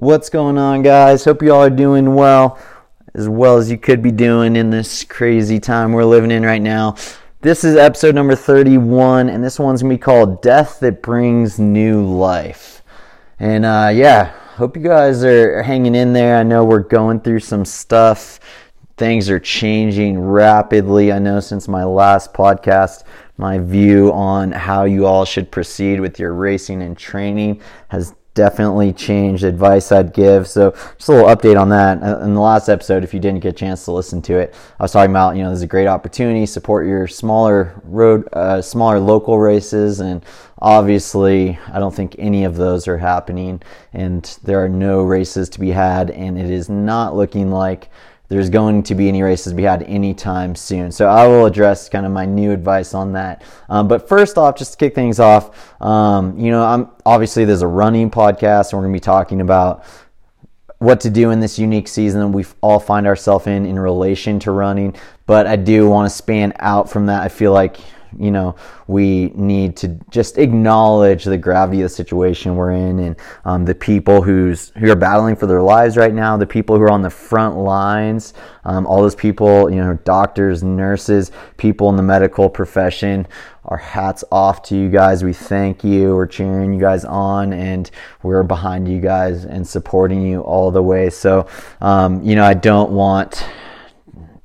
What's going on, guys? Hope you all are doing well, as well as you could be doing in this crazy time we're living in right now. This is episode number 31, and this one's gonna be called Death That Brings New Life. And uh, yeah, hope you guys are hanging in there. I know we're going through some stuff, things are changing rapidly. I know since my last podcast, my view on how you all should proceed with your racing and training has definitely changed advice I'd give. So just a little update on that. Uh, in the last episode, if you didn't get a chance to listen to it, I was talking about you know there's a great opportunity support your smaller road, uh, smaller local races, and obviously I don't think any of those are happening, and there are no races to be had, and it is not looking like there's going to be any races to be had anytime soon. So I will address kind of my new advice on that. Um, but first off, just to kick things off, um, you know, I'm obviously there's a running podcast, and we're going to be talking about what to do in this unique season that we all find ourselves in in relation to running. But I do want to span out from that. I feel like you know, we need to just acknowledge the gravity of the situation we're in and um, the people who's who are battling for their lives right now, the people who are on the front lines, um, all those people, you know, doctors, nurses, people in the medical profession. Our hats off to you guys. We thank you. We're cheering you guys on, and we're behind you guys and supporting you all the way. So, um, you know, I don't want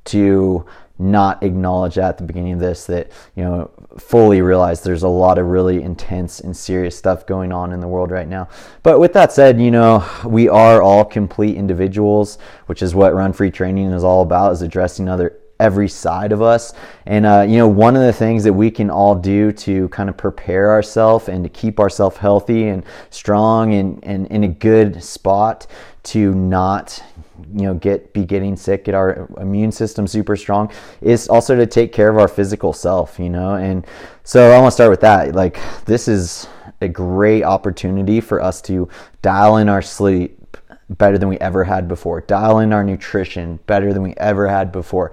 to not acknowledge at the beginning of this that you know fully realize there's a lot of really intense and serious stuff going on in the world right now. But with that said you know we are all complete individuals which is what run free training is all about is addressing other every side of us. And uh, you know one of the things that we can all do to kind of prepare ourselves and to keep ourselves healthy and strong and, and in a good spot to not you know get be getting sick get our immune system super strong is also to take care of our physical self you know? And so i want to start with that. Like this is a great opportunity for us to dial in our sleep better than we ever had before dial in our nutrition better than we ever had before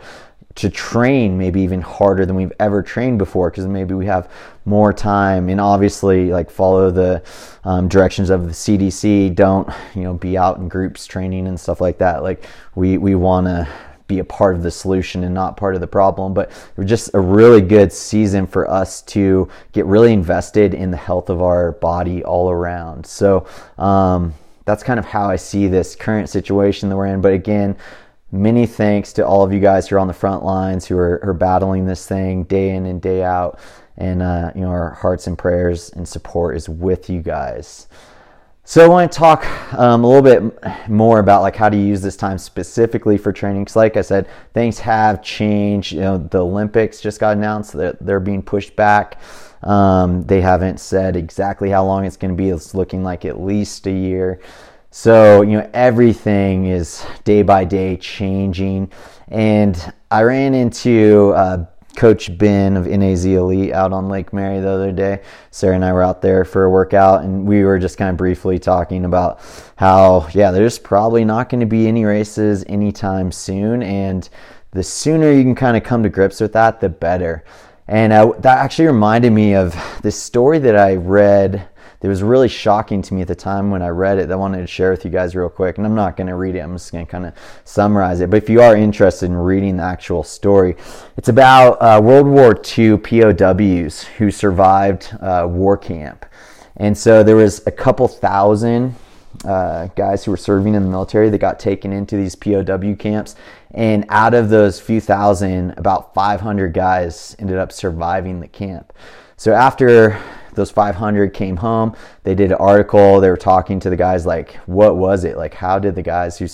to train maybe even harder than we've ever trained before because maybe we have more time. And obviously like follow the um, directions of the cdc don't you know be out in groups training and stuff like that. Like we we want to be a part of the solution and not part of the problem. But just a really good season for us to get really invested in the health of our body all around. So um, that's kind of how i see this current situation that we're in. But again many thanks to all of you guys who are on the front lines who are, are battling this thing day in and day out. And, uh, you know, our hearts and prayers and support is with you guys. So I want to talk um, a little bit more about like how to use this time specifically for training. Because, like I said, things have changed. You know, the Olympics just got announced that they're being pushed back. Um, they haven't said exactly how long it's going to be. It's looking like at least a year. So, you know, everything is day by day changing. And I ran into uh, Coach Ben of NAZ Elite out on Lake Mary the other day. Sara and I were out there for a workout, and we were just kind of briefly talking about how, yeah, there's probably not going to be any races anytime soon. And the sooner you can kind of come to grips with that, the better. And uh, that actually reminded me of this story that I read it was really shocking to me at the time when I read it. I wanted to share with you guys real quick, and I'm not going to read it. I'm just going to kind of summarize it. But if you are interested in reading the actual story, it's about uh, World War II POWs who survived uh, war camp, and so there was a couple thousand uh, guys who were serving in the military that got taken into these POW camps. And out of those few thousand, about 500 guys ended up surviving the camp. So after those 500 came home they did an article they were talking to the guys like what was it? Like how did the guys who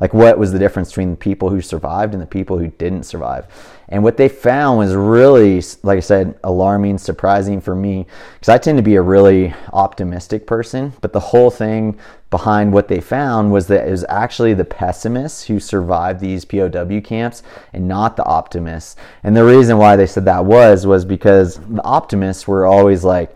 like what was the difference between the people who survived and the people who didn't survive? And what they found was really like i said alarming surprising for me because i tend to be a really optimistic person but the whole thing behind what they found was that it was actually the pessimists who survived these POW camps and not the optimists. And the reason why they said that was was because the optimists were always like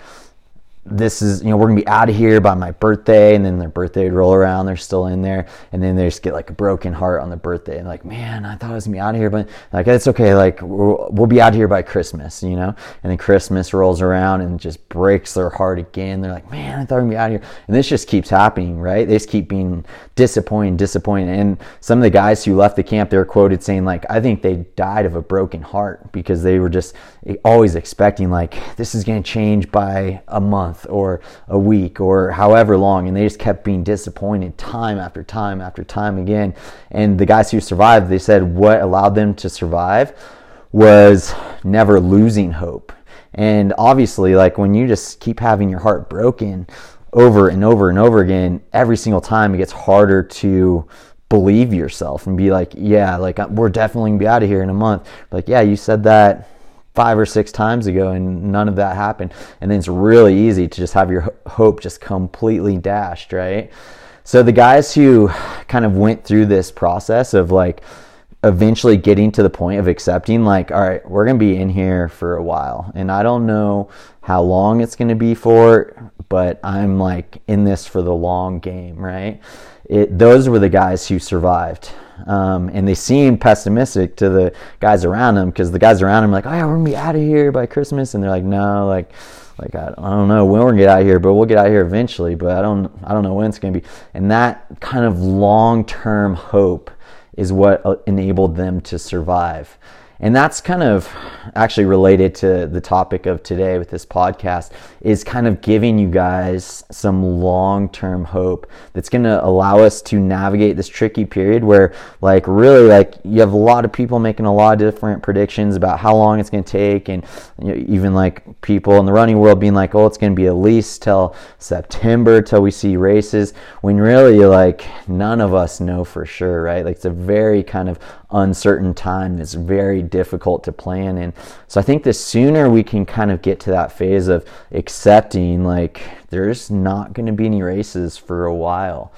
this is you know we're gonna be out of here by my birthday and then their birthday would roll around they're still in there and then they just get like a broken heart on the birthday and like man i thought i was gonna be out of here but like it's okay like we'll, we'll be out of here by christmas you know? And then christmas rolls around and just breaks their heart again they're like man i thought i was gonna be out of here and this just keeps happening right? They just keep being disappointed disappointed and some of the guys who left the camp they're quoted saying like i think they died of a broken heart because they were just eh, always expecting like this is gonna change by a month month or a week or however long. And they just kept being disappointed time after time after time again. And the guys who survived, they said what allowed them to survive was never losing hope. And obviously, like when you just keep having your heart broken over and over and over again, every single time it gets harder to believe yourself and be like, yeah, like we're definitely gonna be out of here in a month. Like, yeah, you said that five or six times ago and none of that happened. And then it's really easy to just have your hope just completely dashed right? So the guys who kind of went through this process of like eventually getting to the point of accepting like all right we're going to be in here for a while and i don't know how long it's going to be for but i'm like in this for the long game right it, those were the guys who survived um, and they seemed pessimistic to the guys around them because the guys around them like, oh yeah, we're gonna be out of here by Christmas, and they're like, no, like, like I, I don't know when we're gonna get out of here, but we'll get out of here eventually. But I don't, I don't know when it's gonna be. And that kind of long-term hope is what enabled them to survive. And that's kind of actually related to the topic of today with this podcast is kind of giving you guys some long-term hope that's going to allow us to navigate this tricky period where like really like you have a lot of people making a lot of different predictions about how long it's going to take and you know, even like people in the running world being like, "Oh, it's going to be at least till September till we see races." When really like none of us know for sure, right? Like it's a very kind of uncertain time that's very difficult to plan in. So I think the sooner we can kind of get to that phase of accepting, like, there's not going to be any races for a while.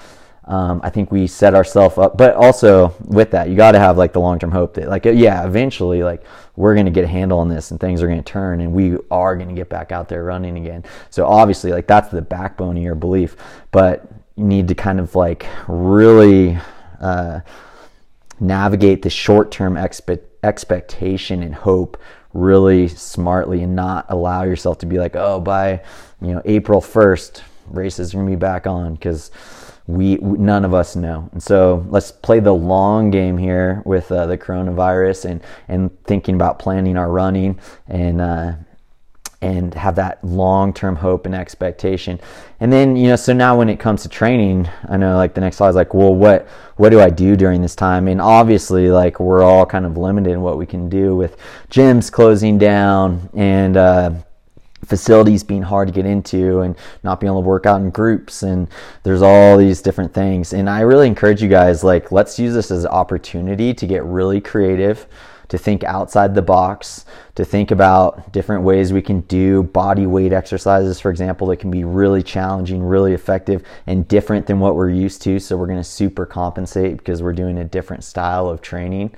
Um, I think we set ourselves up, but also with that, you got to have like the long term hope that, like, yeah, eventually, like, we're going to get a handle on this and things are going to turn and we are going to get back out there running again. So, obviously, like, that's the backbone of your belief, but you need to kind of like really. Uh, navigate the short term expe- expectation and hope really smartly and not allow yourself to be like, oh, by you know April 1st, races are gonna be back on because we, none of us know. And so let's play the long game here with uh, the coronavirus and and thinking about planning our running and. Uh, and have that long-term hope and expectation. And then, you know, so now when it comes to training, I know like the next slide is like, well, what what do I do during this time? And obviously, like we're all kind of limited in what we can do with gyms closing down and uh, facilities being hard to get into and not being able to work out in groups and there's all these different things and i really encourage you guys like let's use this as an opportunity to get really creative to think outside the box, to think about different ways we can do body weight exercises, for example, that can be really challenging, really effective, and different than what we're used to. So we're going to super compensate because we're doing a different style of training.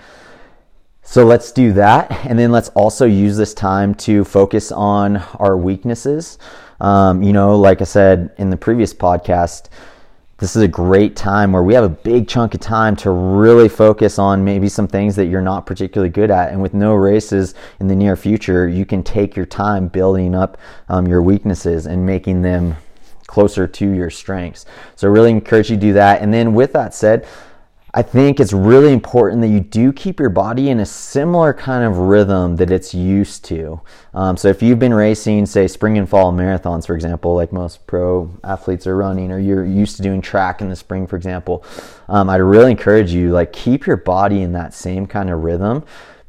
So let's do that. And then let's also use this time to focus on our weaknesses. Um, you know, like I said in the previous podcast, this is a great time where we have a big chunk of time to really focus on maybe some things that you're not particularly good at. And with no races in the near future, you can take your time building up um, your weaknesses and making them closer to your strengths. So, really encourage you to do that. And then, with that said, I think it's really important that you do keep your body in a similar kind of rhythm that it's used to. Um, so if you've been racing, say spring and fall marathons, for example, like most pro athletes are running, or you're used to doing track in the spring, for example, um, I'd really encourage you like keep your body in that same kind of rhythm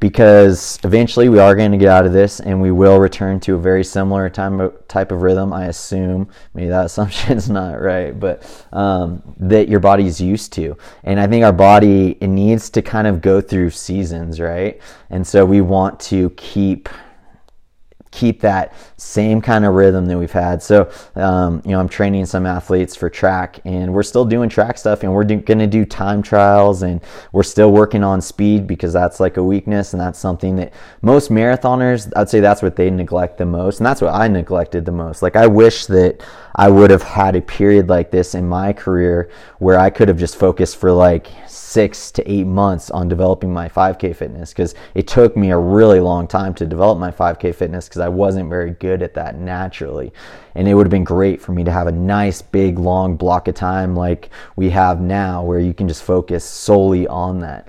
because eventually we are going to get out of this and we will return to a very similar time, type of rhythm, I assume. Maybe that assumption is not right, but um, that your body is used to. And I think our body, it needs to kind of go through seasons, right? And so we want to keep keep that same kind of rhythm that we've had. So, um, you know, I'm training some athletes for track, and we're still doing track stuff, and we're going to do time trials, and we're still working on speed because that's like a weakness, and that's something that most marathoners, I'd say that's what they neglect the most, and that's what I neglected the most. Like, I wish that I would have had a period like this in my career where I could have just focused for like six to eight months on developing my 5K fitness because it took me a really long time to develop my 5K fitness because I wasn't very good at that naturally. And it would have been great for me to have a nice, big, long block of time like we have now where you can just focus solely on that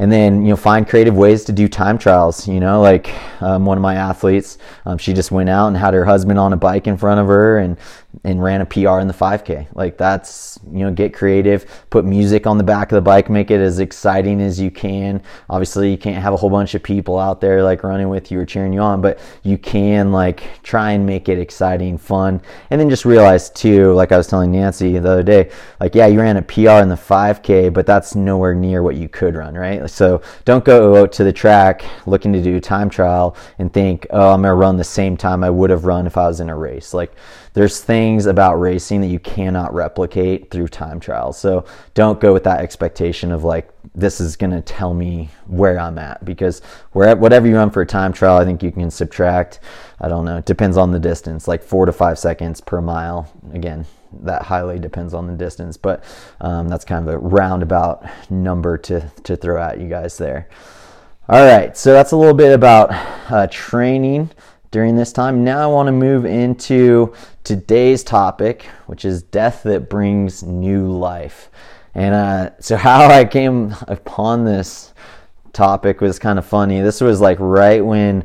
and then you know find creative ways to do time trials you know like um, one of my athletes um, she just went out and had her husband on a bike in front of her and and ran a PR in the 5K. Like that's, you know, get creative, put music on the back of the bike, make it as exciting as you can. Obviously, you can't have a whole bunch of people out there like running with you or cheering you on, but you can like try and make it exciting, fun. And then just realize too, like I was telling Nancy the other day, like, yeah, you ran a PR in the 5K, but that's nowhere near what you could run, right? So don't go out to the track looking to do a time trial and think, oh, I'm going to run the same time I would have run if I was in a race. Like, there's things about racing that you cannot replicate through time trials. So don't go with that expectation of like this is going to tell me where I'm at because where whatever you run for a time trial, I think you can subtract. I don't know. It depends on the distance, like four to five seconds per mile. Again, that highly depends on the distance, but um, that's kind of a roundabout number to to throw at you guys there. All right, so that's a little bit about uh, training during this time. Now I want to move into today's topic, which is death that brings new life. And uh, so, how I came upon this topic was kind of funny. This was like right when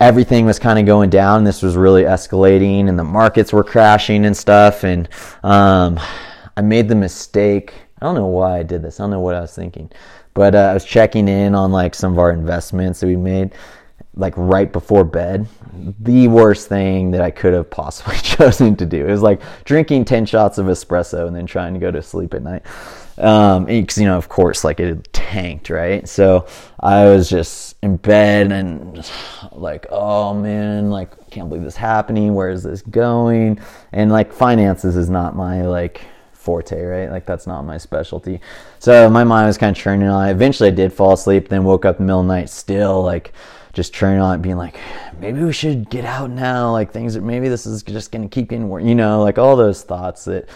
everything was kind of going down. This was really escalating, and the markets were crashing and stuff. And um, I made the mistake. I don't know why I did this. I don't know what I was thinking, but uh, I was checking in on like some of our investments that we made, like right before bed the worst thing that I could have possibly chosen to do. It was like drinking 10 shots of espresso and then trying to go to sleep at night. Um, because, you know, of course, like it tanked, right? So I was just in bed and like, oh man, like, can't believe this happening. Where is this going? And like, finances is not my like, forte, right? Like that's not my specialty. So my mind was kind of churning on. Eventually, I did fall asleep. Then woke up in the middle of the night, still like just turning on it, being like, maybe we should get out now. Like things, that maybe this is just to keep getting worse. You know, like all those thoughts that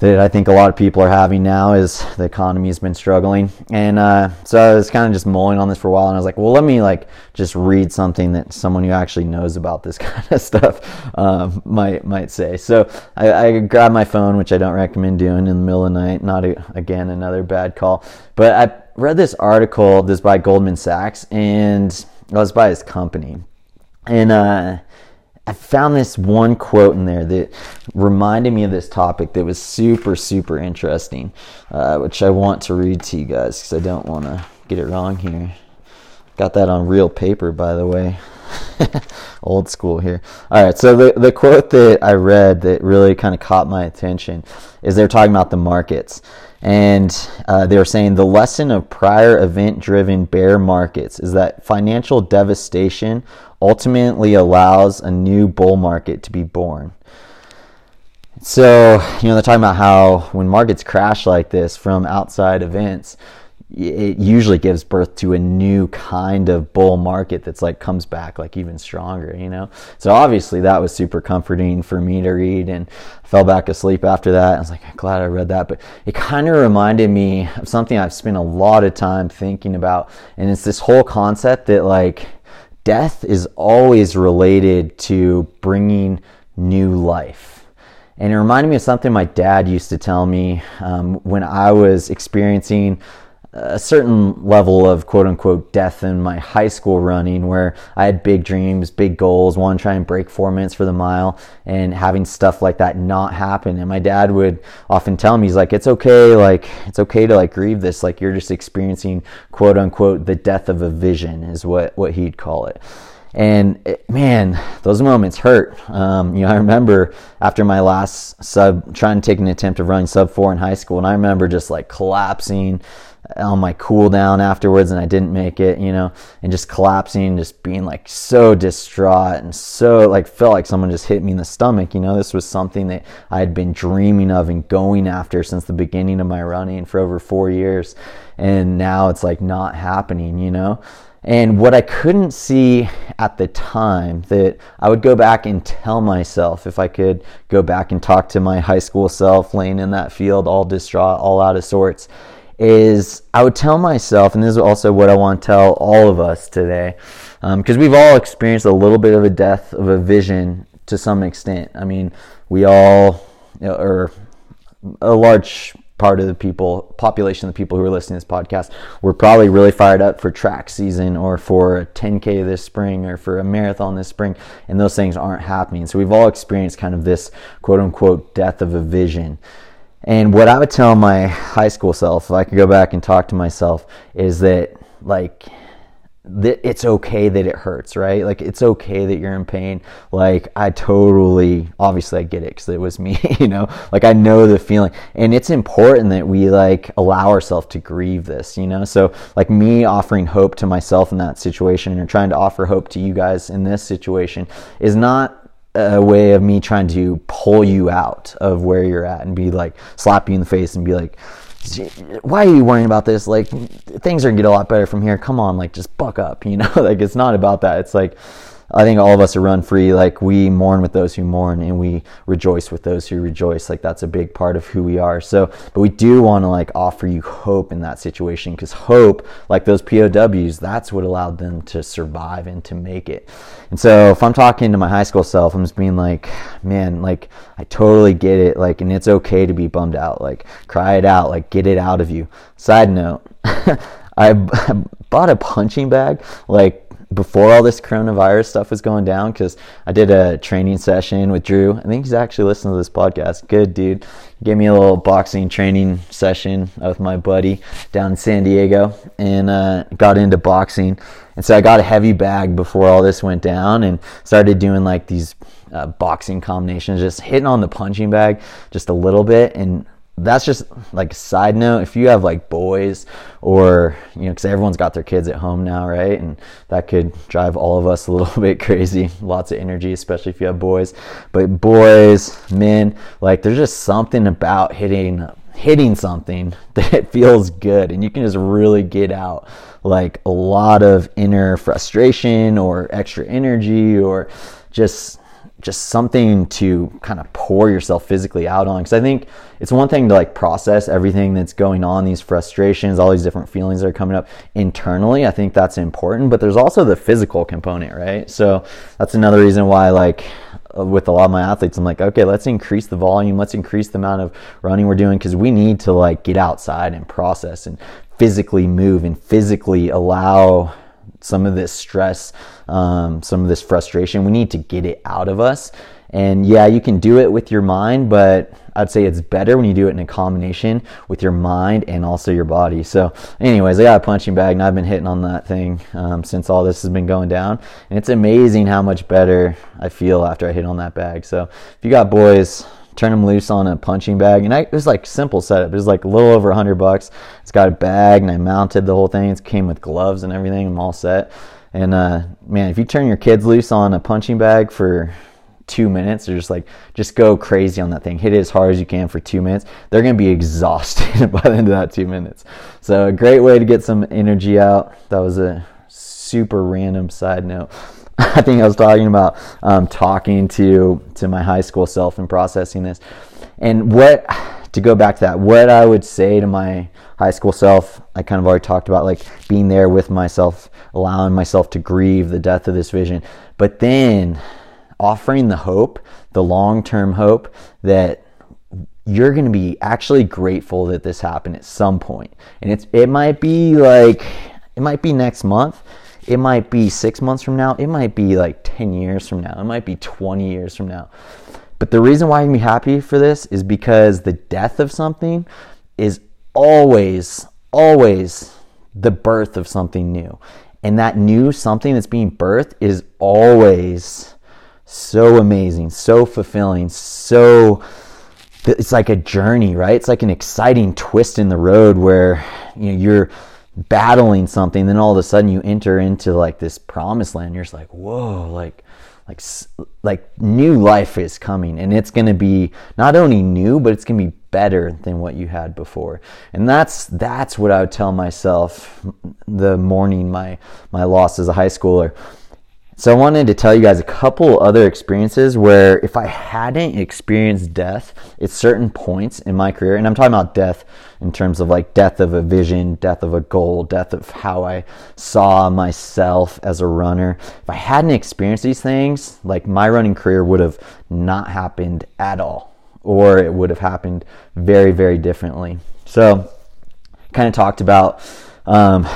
that I think a lot of people are having now is the economy has been struggling. And uh, so I was kind of just mulling on this for a while, and I was like, well, let me like just read something that someone who actually knows about this kind of stuff um, might might say. So I, I grabbed my phone, which I don't recommend doing in the middle of the night. Not a, again another bad call, but I read this article. This by Goldman Sachs, and it was by his company, and uh, I found this one quote in there that reminded me of this topic that was super super interesting, uh, which I want to read to you guys because I don't want to get it wrong here. Got that on real paper, by the way. Old school here. All right, so the, the quote that I read that really kind of caught my attention is they're talking about the markets. And uh, they were saying the lesson of prior event driven bear markets is that financial devastation ultimately allows a new bull market to be born. So, you know, they're talking about how when markets crash like this from outside events, it usually gives birth to a new kind of bull market that's like comes back like even stronger, you know? So obviously that was super comforting for me to read and fell back asleep after that. I was like, glad I read that. But it kind of reminded me of something I've spent a lot of time thinking about. And it's this whole concept that like death is always related to bringing new life. And it reminded me of something my dad used to tell me um, when I was experiencing a certain level of quote unquote death in my high school running where I had big dreams, big goals, want to try and break four minutes for the mile and having stuff like that not happen. And my dad would often tell me, he's like, it's okay, like, it's okay to like grieve this. Like, you're just experiencing quote unquote the death of a vision, is what, what he'd call it. And it, man, those moments hurt. Um, you know, I remember after my last sub, trying to take an attempt of running sub four in high school, and I remember just like collapsing on my cool down afterwards and I didn't make it, you know, and just collapsing, just being like so distraught and so like felt like someone just hit me in the stomach, you know. This was something that I had been dreaming of and going after since the beginning of my running for over 4 years and now it's like not happening, you know. And what I couldn't see at the time that I would go back and tell myself if I could go back and talk to my high school self laying in that field all distraught, all out of sorts is I would tell myself, and this is also what I want to tell all of us today, because um, we've all experienced a little bit of a death of a vision to some extent. I mean, we all, you know, or a large part of the people, population of the people who are listening to this podcast, were probably really fired up for track season or for a 10K this spring or for a marathon this spring, and those things aren't happening. So we've all experienced kind of this quote unquote death of a vision. And what I would tell my high school self, if I could go back and talk to myself, is that like that it's okay that it hurts, right? Like it's okay that you're in pain. Like I totally, obviously I get it because it was me, you know. Like I know the feeling, and it's important that we like allow ourselves to grieve this, you know. So like me offering hope to myself in that situation, and trying to offer hope to you guys in this situation is not a way of me trying to pull you out of where you're at and be like slap you in the face and be like why are you worrying about this? Like things are gonna get a lot better from here. Come on like just buck up you know? Like it's not about that. It's like I think all of us are run free. Like we mourn with those who mourn and we rejoice with those who rejoice. Like that's a big part of who we are. So, but we do want to like offer you hope in that situation because hope, like those POWs, that's what allowed them to survive and to make it. And so if I'm talking to my high school self, I'm just being like, man, like I totally get it. Like, and it's okay to be bummed out. Like cry it out, like get it out of you. Side note, I bought a punching bag like before all this coronavirus stuff was going down because I did a training session with Drew. I think he's actually listening to this podcast. Good dude. He gave me a little boxing training session with my buddy down in San Diego and uh, got into boxing. And so I got a heavy bag before all this went down and started doing like these uh, boxing combinations, just hitting on the punching bag just a little bit. And that's just like a side note if you have like boys or you know because everyone's got their kids at home now right? And that could drive all of us a little bit crazy lots of energy especially if you have boys. But boys men like there's just something about hitting hitting something that feels good. And you can just really get out like a lot of inner frustration or extra energy or just just something to kind of pour yourself physically out on. Because i think it's one thing to like process everything that's going on these frustrations all these different feelings that are coming up internally. I think that's important but there's also the physical component right? So that's another reason why like with a lot of my athletes i'm like okay let's increase the volume. Let's increase the amount of running we're doing because we need to like get outside and process and physically move and physically allow some of this stress, um, some of this frustration. We need to get it out of us. And yeah, you can do it with your mind, but I'd say it's better when you do it in a combination with your mind and also your body. So, anyways, I got a punching bag and I've been hitting on that thing um, since all this has been going down. And it's amazing how much better I feel after I hit on that bag. So, if you got boys, turn them loose on a punching bag. And I, it was like simple setup. It was like a little over a hundred bucks. It's got a bag and I mounted the whole thing. It came with gloves and everything. I'm all set. And uh, man, if you turn your kids loose on a punching bag for two minutes, they're just like, just go crazy on that thing. Hit it as hard as you can for two minutes. They're going to be exhausted by the end of that two minutes. So a great way to get some energy out. That was a super random side note. I think I was talking about um, talking to to my high school self and processing this. And what to go back to that, what I would say to my high school self, I kind of already talked about like being there with myself, allowing myself to grieve the death of this vision, but then offering the hope, the long term hope that you're going to be actually grateful that this happened at some point. And it's it might be like it might be next month it might be six months from now. It might be like 10 years from now. It might be 20 years from now. But the reason why I'm happy for this is because the death of something is always, always the birth of something new. And that new something that's being birthed is always so amazing, so fulfilling, so it's like a journey, right? It's like an exciting twist in the road where you know you're battling something, then all of a sudden you enter into like this promised land. You're just like, whoa, like like like new life is coming, and it's gonna be not only new, but it's gonna be better than what you had before. And that's that's what I would tell myself the morning my my loss as a high schooler so I wanted to tell you guys a couple other experiences where if I hadn't experienced death at certain points in my career, and I'm talking about death in terms of like death of a vision, death of a goal, death of how I saw myself as a runner. If I hadn't experienced these things, like my running career would have not happened at all, or it would have happened very, very differently. So kind of talked about um,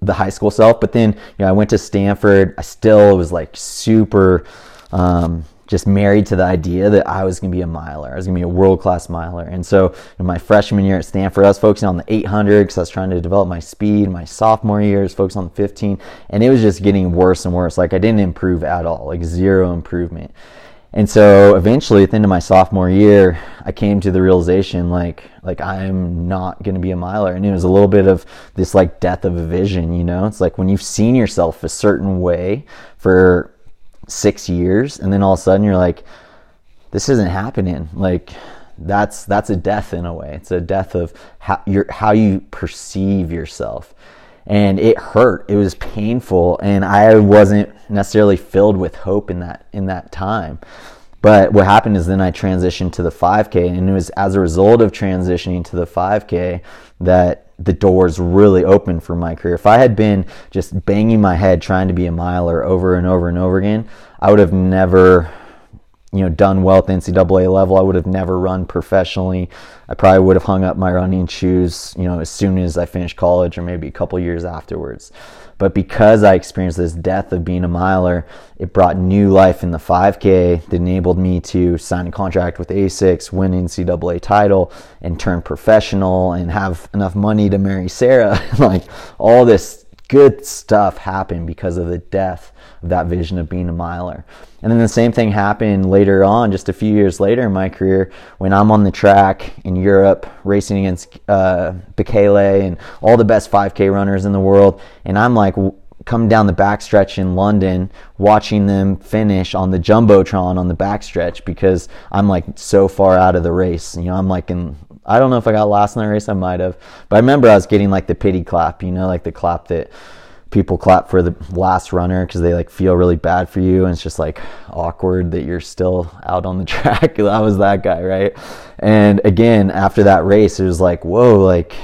the high school self. But then, you know, I went to Stanford. I still was like super um, just married to the idea that I was going to be a miler. I was going to be a world class miler. And so, in my freshman year at Stanford, I was focusing on the 800 because I was trying to develop my speed. My sophomore year, I was focused on the 15, and it was just getting worse and worse. Like I didn't improve at all, like zero improvement. And so eventually at the end of my sophomore year, I came to the realization like like I'm not going to be a miler and it was a little bit of this like death of a vision, you know? It's like when you've seen yourself a certain way for 6 years and then all of a sudden you're like this isn't happening. Like that's that's a death in a way. It's a death of how you how you perceive yourself and it hurt. It was painful, and I wasn't necessarily filled with hope in that in that time. But what happened is then I transitioned to the 5K, and it was as a result of transitioning to the 5K that the doors really opened for my career. If I had been just banging my head trying to be a miler over and over and over again, I would have never you know done well at the NCAA level. I would have never run professionally. I probably would have hung up my running shoes, you know, as soon as I finished college or maybe a couple years afterwards. But because I experienced this death of being a miler, it brought new life in the 5K that enabled me to sign a contract with ASICS, win NCAA title, and turn professional and have enough money to marry Sara. like all this good stuff happened because of the death of that vision of being a miler. And then the same thing happened later on, just a few years later in my career, when I'm on the track in Europe racing against uh, Bekele and all the best 5K runners in the world. And I'm like, coming down the backstretch in London, watching them finish on the jumbotron on the backstretch because I'm like so far out of the race. You know, I'm like in. I don't know if I got last in the race. I might have, but I remember I was getting like the pity clap. You know, like the clap that people clap for the last runner because they like feel really bad for you and it's just like awkward that you're still out on the track i was that guy right and again after that race it was like whoa like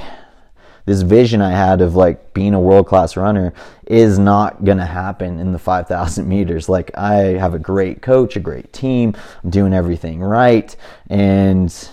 this vision i had of like being a world class runner is not gonna happen in the 5000 meters like i have a great coach a great team i'm doing everything right and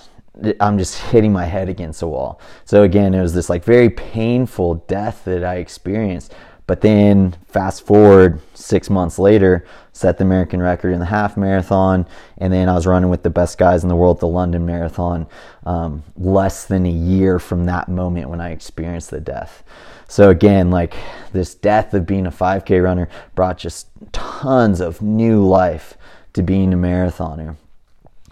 I'm just hitting my head against a wall. So again, it was this like very painful death that I experienced but then fast forward six months later, set the American record in the half marathon, and then I was running with the best guys in the world, the London Marathon, um, less than a year from that moment when I experienced the death. So again, like this death of being a 5K runner brought just tons of new life to being a marathoner.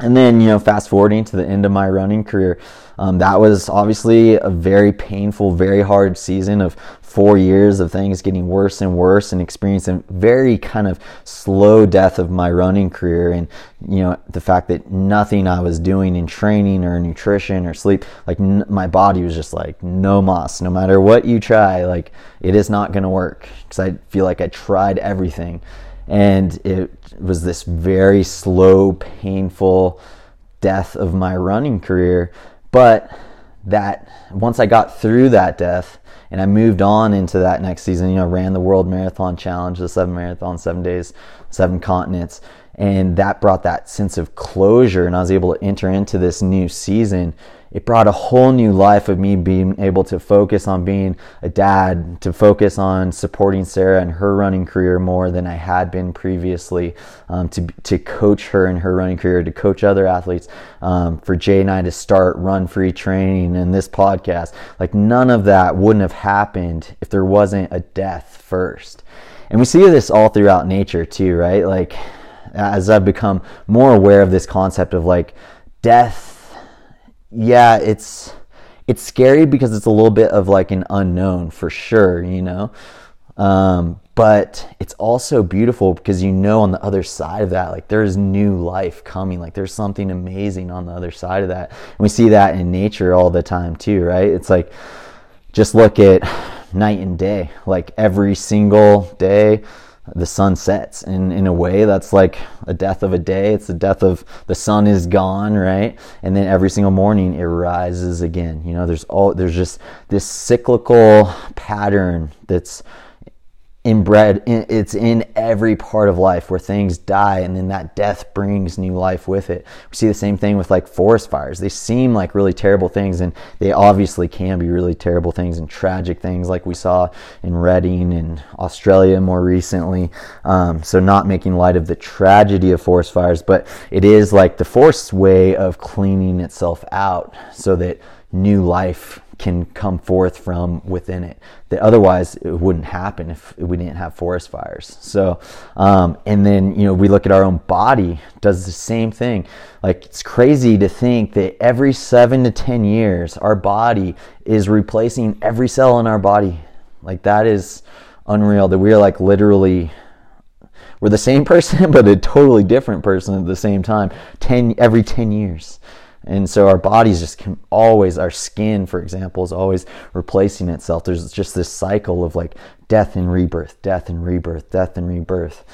And then, you know, fast forwarding to the end of my running career, um, that was obviously a very painful, very hard season of four years of things getting worse and worse and experiencing very kind of slow death of my running career. And, you know, the fact that nothing I was doing in training or nutrition or sleep, like n- my body was just like, no moss, no matter what you try, like it is not going to work because I feel like I tried everything and it was this very slow, painful death of my running career. But that once I got through that death and I moved on into that next season, you know, ran the World Marathon Challenge, the seven marathon, seven days, seven continents. and that brought that sense of closure and i was able to enter into this new season it brought a whole new life of me being able to focus on being a dad, to focus on supporting Sara and her running career more than I had been previously, um, to, to coach her in her running career, to coach other athletes, um, for Jay and I to start run free training and this podcast. Like none of that wouldn't have happened if there wasn't a death first. And we see this all throughout nature too, right? Like as I've become more aware of this concept of like death yeah, it's it's scary because it's a little bit of like an unknown for sure, you know. Um, but it's also beautiful because you know on the other side of that, like there's new life coming, like there's something amazing on the other side of that. And we see that in nature all the time too, right? It's like just look at night and day, like every single day the sun sets. And in a way that's like a death of a day. It's the death of the sun is gone right? And then every single morning it rises again. You know there's all there's just this cyclical pattern that's inbred it's in every part of life where things die and then that death brings new life with it. We see the same thing with like forest fires. They seem like really terrible things and they obviously can be really terrible things and tragic things like we saw in redding and australia more recently. Um, so not making light of the tragedy of forest fires but it is like the forest's way of cleaning itself out so that new life can come forth from within it. That otherwise it wouldn't happen if we didn't have forest fires. So um, and then you know we look at our own body does the same thing. Like it's crazy to think that every seven to ten years our body is replacing every cell in our body. Like that is unreal that we are like literally we're the same person but a totally different person at the same time. 10 every 10 years and so our bodies just can always, our skin, for example, is always replacing itself. There's just this cycle of like death and rebirth, death and rebirth, death and rebirth.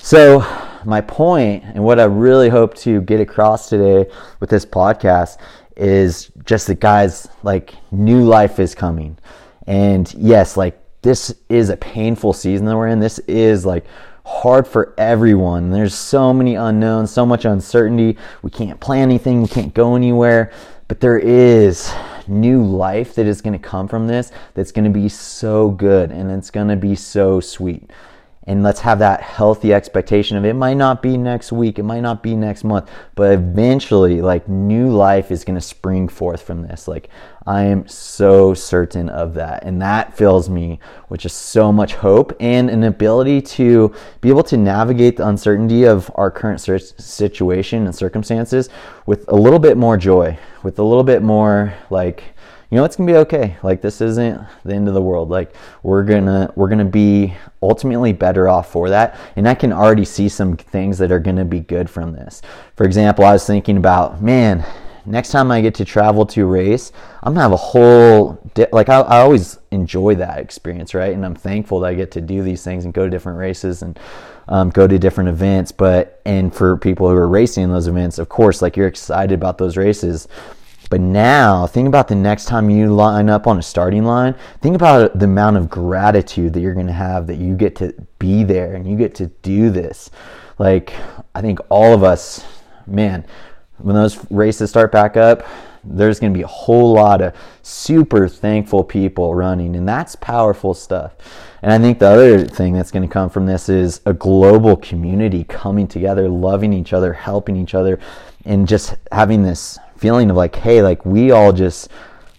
So, my point and what I really hope to get across today with this podcast is just that, guys, like new life is coming. And yes, like this is a painful season that we're in. This is like hard for everyone. There's so many unknowns, so much uncertainty. We can't plan anything, we can't go anywhere. But there is new life that is going to come from this that's going to be so good and it's going to be so sweet and let's have that healthy expectation of it. Might not be next week it might not be next month but eventually like new life is going to spring forth from this. Like i am so certain of that and that fills me with just so much hope and an ability to be able to navigate the uncertainty of our current situation and circumstances with a little bit more joy with a little bit more like you know it's gonna be okay. Like this isn't the end of the world. Like we're gonna we're gonna be ultimately better off for that. And i can already see some things that are gonna be good from this. For example i was thinking about man next time i get to travel to race i'm gonna have a whole di- like I, I always enjoy that experience right? And i'm thankful that i get to do these things and go to different races and um, go to different events. But and for people who are racing in those events of course like you're excited about those races but now, think about the next time you line up on a starting line. Think about the amount of gratitude that you're going to have that you get to be there and you get to do this. Like, I think all of us, man, when those races start back up, there's going to be a whole lot of super thankful people running, and that's powerful stuff. And I think the other thing that's going to come from this is a global community coming together, loving each other, helping each other, and just having this feeling of like, hey, like we all just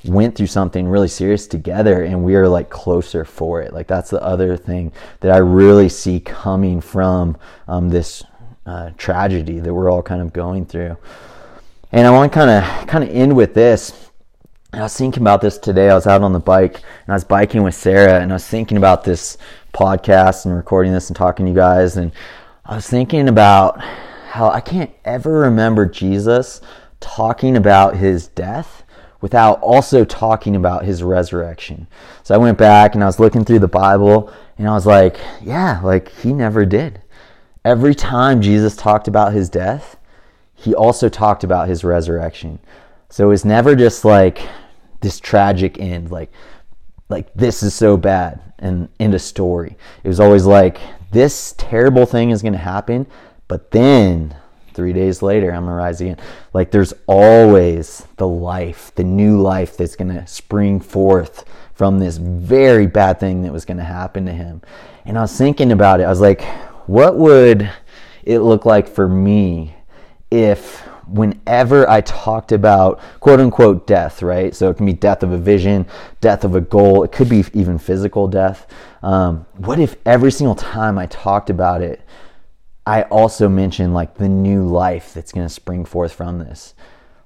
went through something really serious together and we are like closer for it. Like that's the other thing that I really see coming from um, this uh, tragedy that we're all kind of going through. And I want to kind of kind of end with this. I was thinking about this today. I was out on the bike and I was biking with Sara and I was thinking about this podcast and recording this and talking to you guys and I was thinking about how I can't ever remember Jesus talking about his death without also talking about his resurrection. So I went back and I was looking through the Bible and I was like, yeah, like he never did. Every time Jesus talked about his death, he also talked about his resurrection. So it was never just like this tragic end, like like this is so bad and end a story. It was always like this terrible thing is going to happen, But then three days later, I'm gonna rise again. Like there's always the life, the new life that's gonna spring forth from this very bad thing that was gonna happen to him. And I was thinking about it. I was like, what would it look like for me if whenever I talked about quote unquote death, right? So it can be death of a vision, death of a goal, it could be even physical death. Um, what if every single time I talked about it, I also mentioned like the new life that's going to spring forth from this?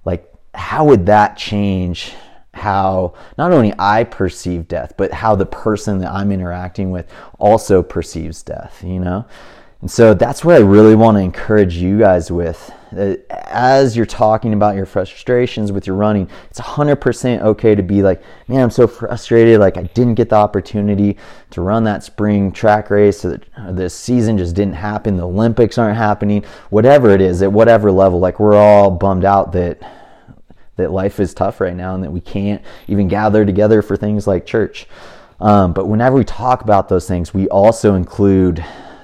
Like, how would that change how not only I perceive death, but how the person that I'm interacting with also perceives death, you know? And so that's what I really want to encourage you guys with. As you're talking about your frustrations with your running, it's 100% okay to be like, man, I'm so frustrated. Like, I didn't get the opportunity to run that spring track race. So this season just didn't happen. The Olympics aren't happening. Whatever it is, at whatever level, like, we're all bummed out that that life is tough right now and that we can't even gather together for things like church. Um, but whenever we talk about those things, we also include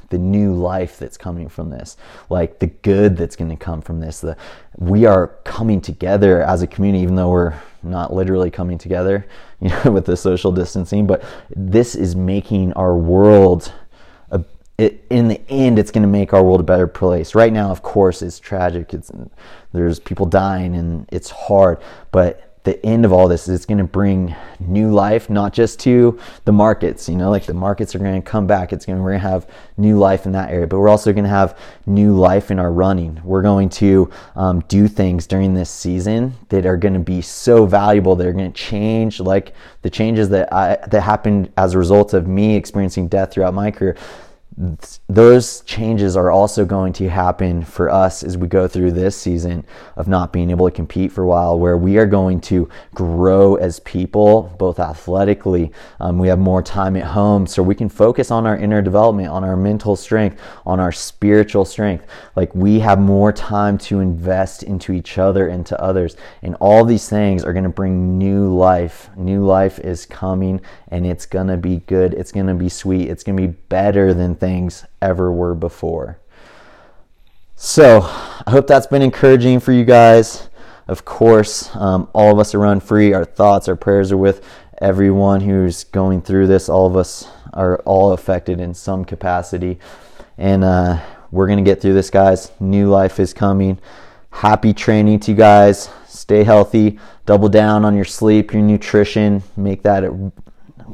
the new life that's coming from this, like the good that's going to come from this. The we are coming together as a community, even though we're not literally coming together, you know, with the social distancing. But this is making our world. It, in the end, it's going to make our world a better place. Right now, of course, it's tragic. It's there's people dying and it's hard, but the end of all this is going to bring new life, not just to the markets, you know, like the markets are going to come back. It's going to, we're going to have new life in that area, but we're also going to have new life in our running. We're going to um, do things during this season that are going to be so valuable. They're going to change, like the changes that I, that happened as a result of me experiencing death throughout my career those changes are also going to happen for us as we go through this season of not being able to compete for a while, where we are going to grow as people, both athletically. Um, we have more time at home, so we can focus on our inner development, on our mental strength, on our spiritual strength. Like we have more time to invest into each other and to others. And all these things are going to bring new life. New life is coming and it's going to be good. It's going to be sweet. It's going to be better than things things ever were before. So, I hope that's been encouraging for you guys. Of course, um, all of us are run free. Our thoughts, our prayers are with everyone who's going through this. All of us are all affected in some capacity. And uh, we're going to get through this, guys. New life is coming. Happy training to you guys. Stay healthy. Double down on your sleep, your nutrition. Make that a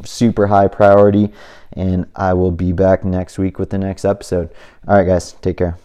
super high priority and I will be back next week with the next episode. All right, guys, take care.